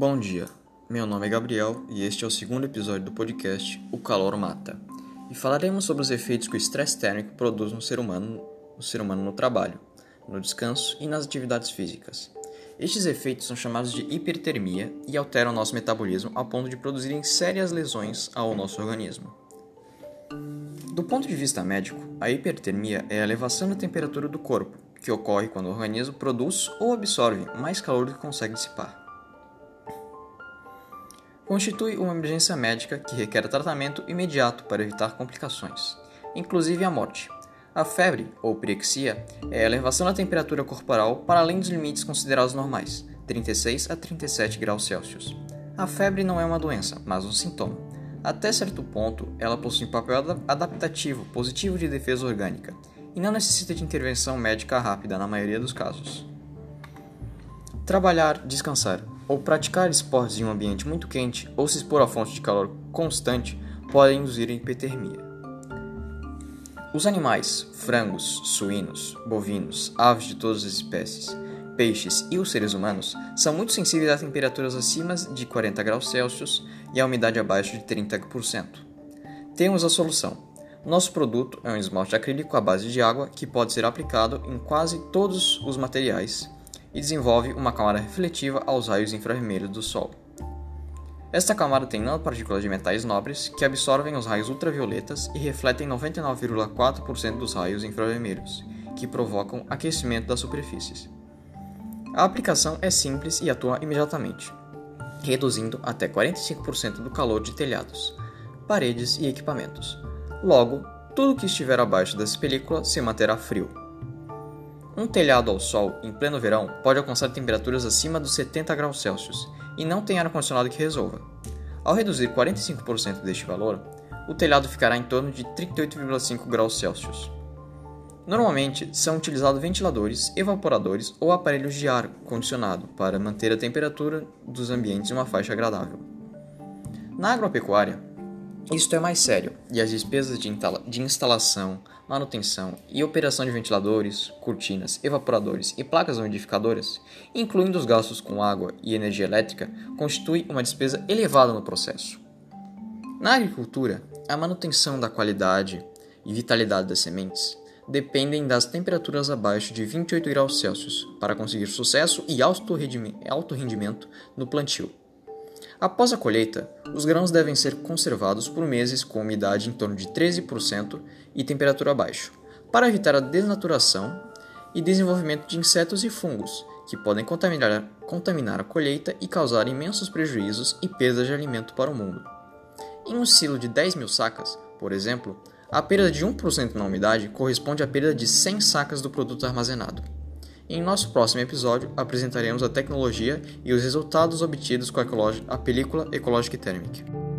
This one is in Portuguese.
Bom dia, meu nome é Gabriel e este é o segundo episódio do podcast O Calor Mata. E falaremos sobre os efeitos que o estresse térmico produz no ser humano, no ser humano no trabalho, no descanso e nas atividades físicas. Estes efeitos são chamados de hipertermia e alteram nosso metabolismo a ponto de produzirem sérias lesões ao nosso organismo. Do ponto de vista médico, a hipertermia é a elevação da temperatura do corpo, que ocorre quando o organismo produz ou absorve mais calor do que consegue dissipar constitui uma emergência médica que requer tratamento imediato para evitar complicações, inclusive a morte. A febre, ou pirexia, é a elevação da temperatura corporal para além dos limites considerados normais, 36 a 37 graus Celsius. A febre não é uma doença, mas um sintoma. Até certo ponto, ela possui um papel adaptativo positivo de defesa orgânica e não necessita de intervenção médica rápida na maioria dos casos. Trabalhar, descansar ou praticar esportes em um ambiente muito quente ou se expor a fontes de calor constante podem induzir hipotermia. Os animais, frangos, suínos, bovinos, aves de todas as espécies, peixes e os seres humanos são muito sensíveis a temperaturas acima de 40 graus Celsius e a umidade abaixo de 30%. Temos a solução. Nosso produto é um esmalte acrílico à base de água que pode ser aplicado em quase todos os materiais e desenvolve uma camada refletiva aos raios infravermelhos do Sol. Esta camada tem nanopartículas de metais nobres que absorvem os raios ultravioletas e refletem 99,4% dos raios infravermelhos, que provocam aquecimento das superfícies. A aplicação é simples e atua imediatamente, reduzindo até 45% do calor de telhados, paredes e equipamentos. Logo, tudo que estiver abaixo dessa película se manterá frio. Um telhado ao sol, em pleno verão, pode alcançar temperaturas acima dos 70 graus Celsius e não tem ar-condicionado que resolva. Ao reduzir 45% deste valor, o telhado ficará em torno de 38,5 graus Celsius. Normalmente são utilizados ventiladores, evaporadores ou aparelhos de ar condicionado para manter a temperatura dos ambientes em uma faixa agradável. Na agropecuária, isto é mais sério e as despesas de, de instalação, manutenção e operação de ventiladores, cortinas, evaporadores e placas umidificadoras, incluindo os gastos com água e energia elétrica, constitui uma despesa elevada no processo. Na agricultura, a manutenção da qualidade e vitalidade das sementes dependem das temperaturas abaixo de 28 graus Celsius para conseguir sucesso e alto rendimento no plantio. Após a colheita, os grãos devem ser conservados por meses com umidade em torno de 13% e temperatura abaixo, para evitar a desnaturação e desenvolvimento de insetos e fungos, que podem contaminar, contaminar a colheita e causar imensos prejuízos e perda de alimento para o mundo. Em um silo de 10 mil sacas, por exemplo, a perda de 1% na umidade corresponde à perda de 100 sacas do produto armazenado. Em nosso próximo episódio, apresentaremos a tecnologia e os resultados obtidos com a, película ecológica e térmica.